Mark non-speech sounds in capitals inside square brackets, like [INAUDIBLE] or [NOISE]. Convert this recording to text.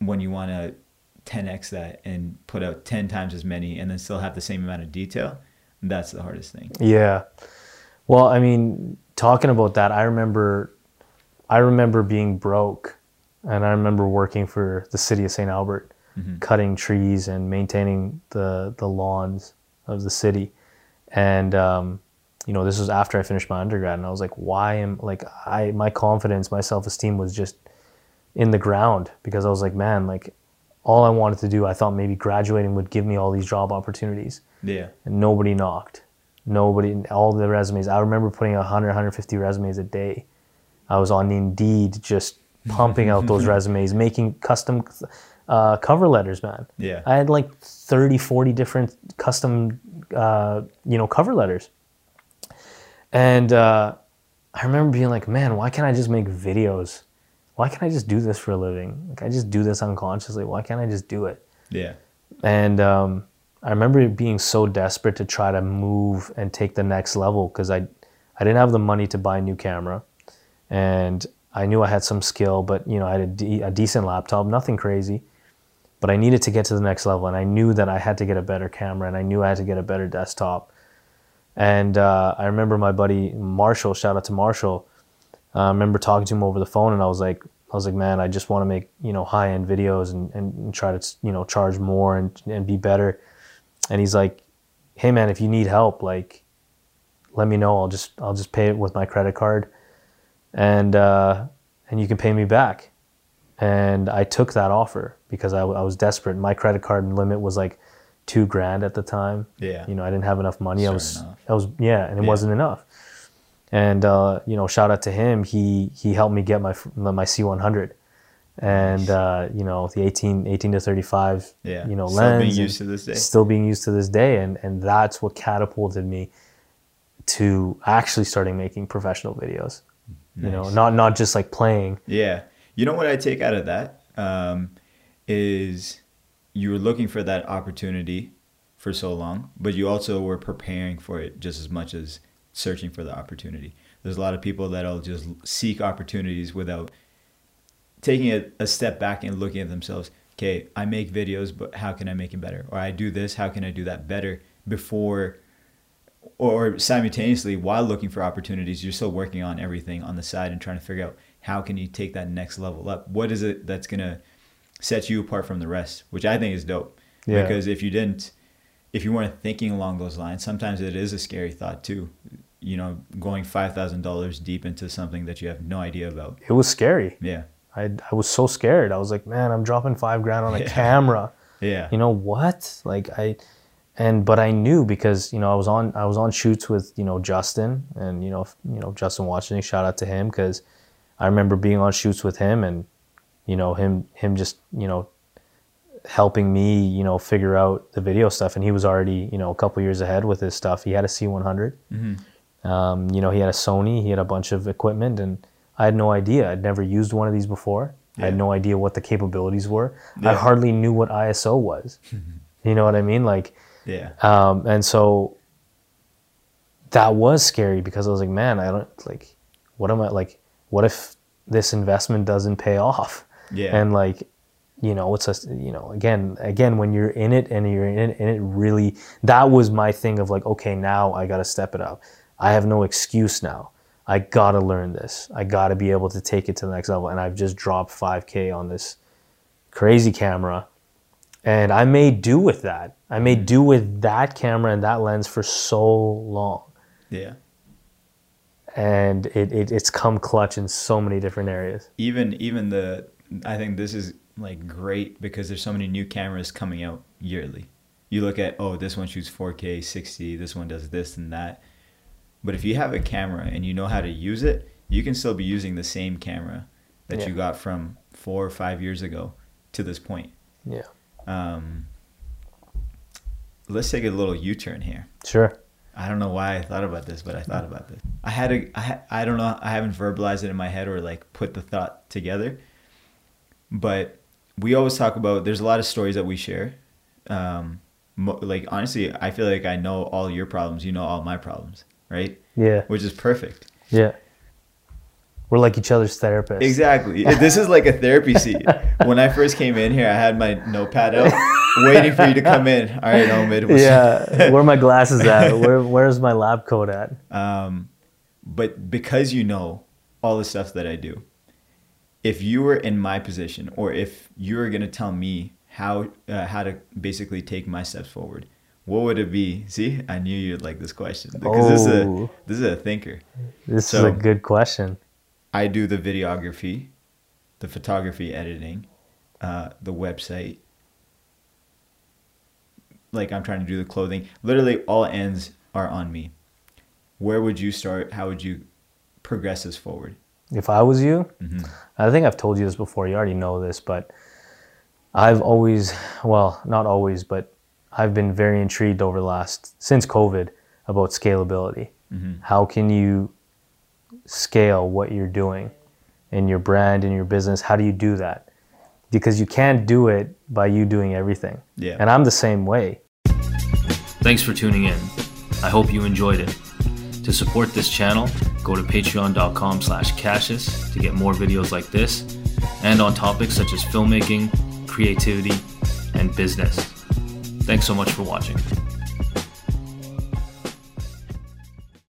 when you want to 10x that and put out 10 times as many and then still have the same amount of detail, that's the hardest thing. Yeah. Well, I mean, talking about that, I remember I remember being broke and I remember working for the city of St. Albert, Mhm. cutting trees and maintaining the the lawns of the city. And um, you know, this was after I finished my undergrad and I was like, why am like I my confidence, my self-esteem was just in the ground because I was like, man, like all I wanted to do, I thought maybe graduating would give me all these job opportunities Yeah. and nobody knocked. Nobody, all the resumes. I remember putting 100, 150 resumes a day. I was on Indeed just [LAUGHS] pumping out those resumes, making custom uh, cover letters, man. Yeah. I had like 30, 40 different custom, uh, you know, cover letters. And uh, I remember being like, man, why can't I just make videos? Why can't I just do this for a living? Like, I just do this unconsciously. Why can't I just do it? Yeah. and um, I remember being so desperate to try to move and take the next level because I, I didn't have the money to buy a new camera, and I knew I had some skill, but you know I had a, de- a decent laptop, nothing crazy, but I needed to get to the next level, and I knew that I had to get a better camera, and I knew I had to get a better desktop, and uh, I remember my buddy Marshall, shout out to Marshall, uh, I remember talking to him over the phone, and I was like, I was like, man, I just want to make you know high end videos and, and, try to you know charge more and and be better. And he's like, hey man, if you need help, like, let me know. I'll just I'll just pay it with my credit card, and uh, and you can pay me back. And I took that offer because I, I was desperate. My credit card limit was like two grand at the time. Yeah. You know, I didn't have enough money. I was, off. I was, yeah, and it Yeah. wasn't enough. And uh, you know, shout out to him. He he helped me get my my C100, and uh, you know the 18, 18 to 35, Yeah. you know, Still lens. being used to this day. Still being used to this day, and and that's what catapulted me to actually starting making professional videos. You know, not not just like playing. Yeah. You know what I take out of that um, is you were looking for that opportunity for so long, but you also were preparing for it just as much as searching for the opportunity. There's a lot of people that'll just seek opportunities without taking a, a step back and looking at themselves. Okay, I make videos, but how can I make it better? Or I do this, how can I do that better before or simultaneously while looking for opportunities you're still working on everything on the side and trying to figure out how can you take that next level up what is it that's going to set you apart from the rest which i think is dope Yeah. because if you didn't if you weren't thinking along those lines sometimes it is a scary thought too you know going $5000 deep into something that you have no idea about It was scary. yeah I I was so scared. I was like, man, I'm dropping five grand on a [LAUGHS] Yeah. camera. yeah you know what like i and but i knew because you know i was on i was on shoots with you know justin and you know you know justin washington shout out to him because i remember being on shoots with him and you know him him just you know helping me you know figure out the video stuff and he was already you know a couple years ahead with his stuff he had a c100 Mhm. Um, you know he had a sony he had a bunch of equipment and i had no idea. I'd never used one of these before. I had no idea what the capabilities were. I hardly knew what iso was. [LAUGHS] You know what i mean? Like yeah. um, and so that was scary because I was like, man, I don't like, what am I like? What if this investment doesn't pay off? yeah. And like, you know, it's a, you know, again, again, when you're in it and you're in it, and it really, that was my thing of like, okay, now I got to step it up. I have no excuse now. I got to learn this. I got to be able to take it to the next level. And I've just dropped 5K on this crazy camera and I may do with that. I may mm. do with that camera and that lens for so long, yeah and it, it it's come clutch in so many different areas. even even the I think this is like great because there's so many new cameras coming out yearly. You look at oh this one shoots 4K 60, this one does this and that. But if you have a camera and you know how to use it, you can still be using the same camera that Yeah. you got from 4 or 5 years ago to this point. Yeah, Um let's take a little U-turn here. sure. I don't know why I thought about this, but I thought about this. I had a, I, I don't know, I haven't verbalized it in my head or like put the thought together. But we always talk about, there's a lot of stories that we share. Um, mo- like, honestly, I feel like I know all your problems, you know all my problems, right? Yeah, Which is perfect. yeah, We're like each other's therapists. Exactly. [LAUGHS] This is like a therapy seat. when I first came in here, I had my notepad out, [LAUGHS] waiting for you to come in. All right, Omid. what's- Yeah. [LAUGHS] Where are my glasses at? Where Where's my lab coat at? Um, but because you know all the stuff that I do, if you were in my position, or if you were gonna tell me how uh, how to basically take my steps forward, what would it be? See, I knew you'd like this question because this is a Oh. this is a thinker. This is a good question. I do the videography, the photography editing, uh, the website. Like I'm trying to do the clothing. Literally, all ends are on me. Where would you start? How would you progress this forward? If I was you, hmm I think I've told you this before. You already know this, but I've always, well, not always, but I've been very intrigued over the last since COVID about scalability. hmm How can you scale what you're doing in your brand in your business? How do you do that? Because you can't do it by you doing everything. Yeah. And I'm the same way. Thanks for tuning in. I hope you enjoyed it. To support this channel, go to patreon.com slash Cassius to get more videos like this and on topics such as filmmaking, creativity, and business. Thanks so much for watching.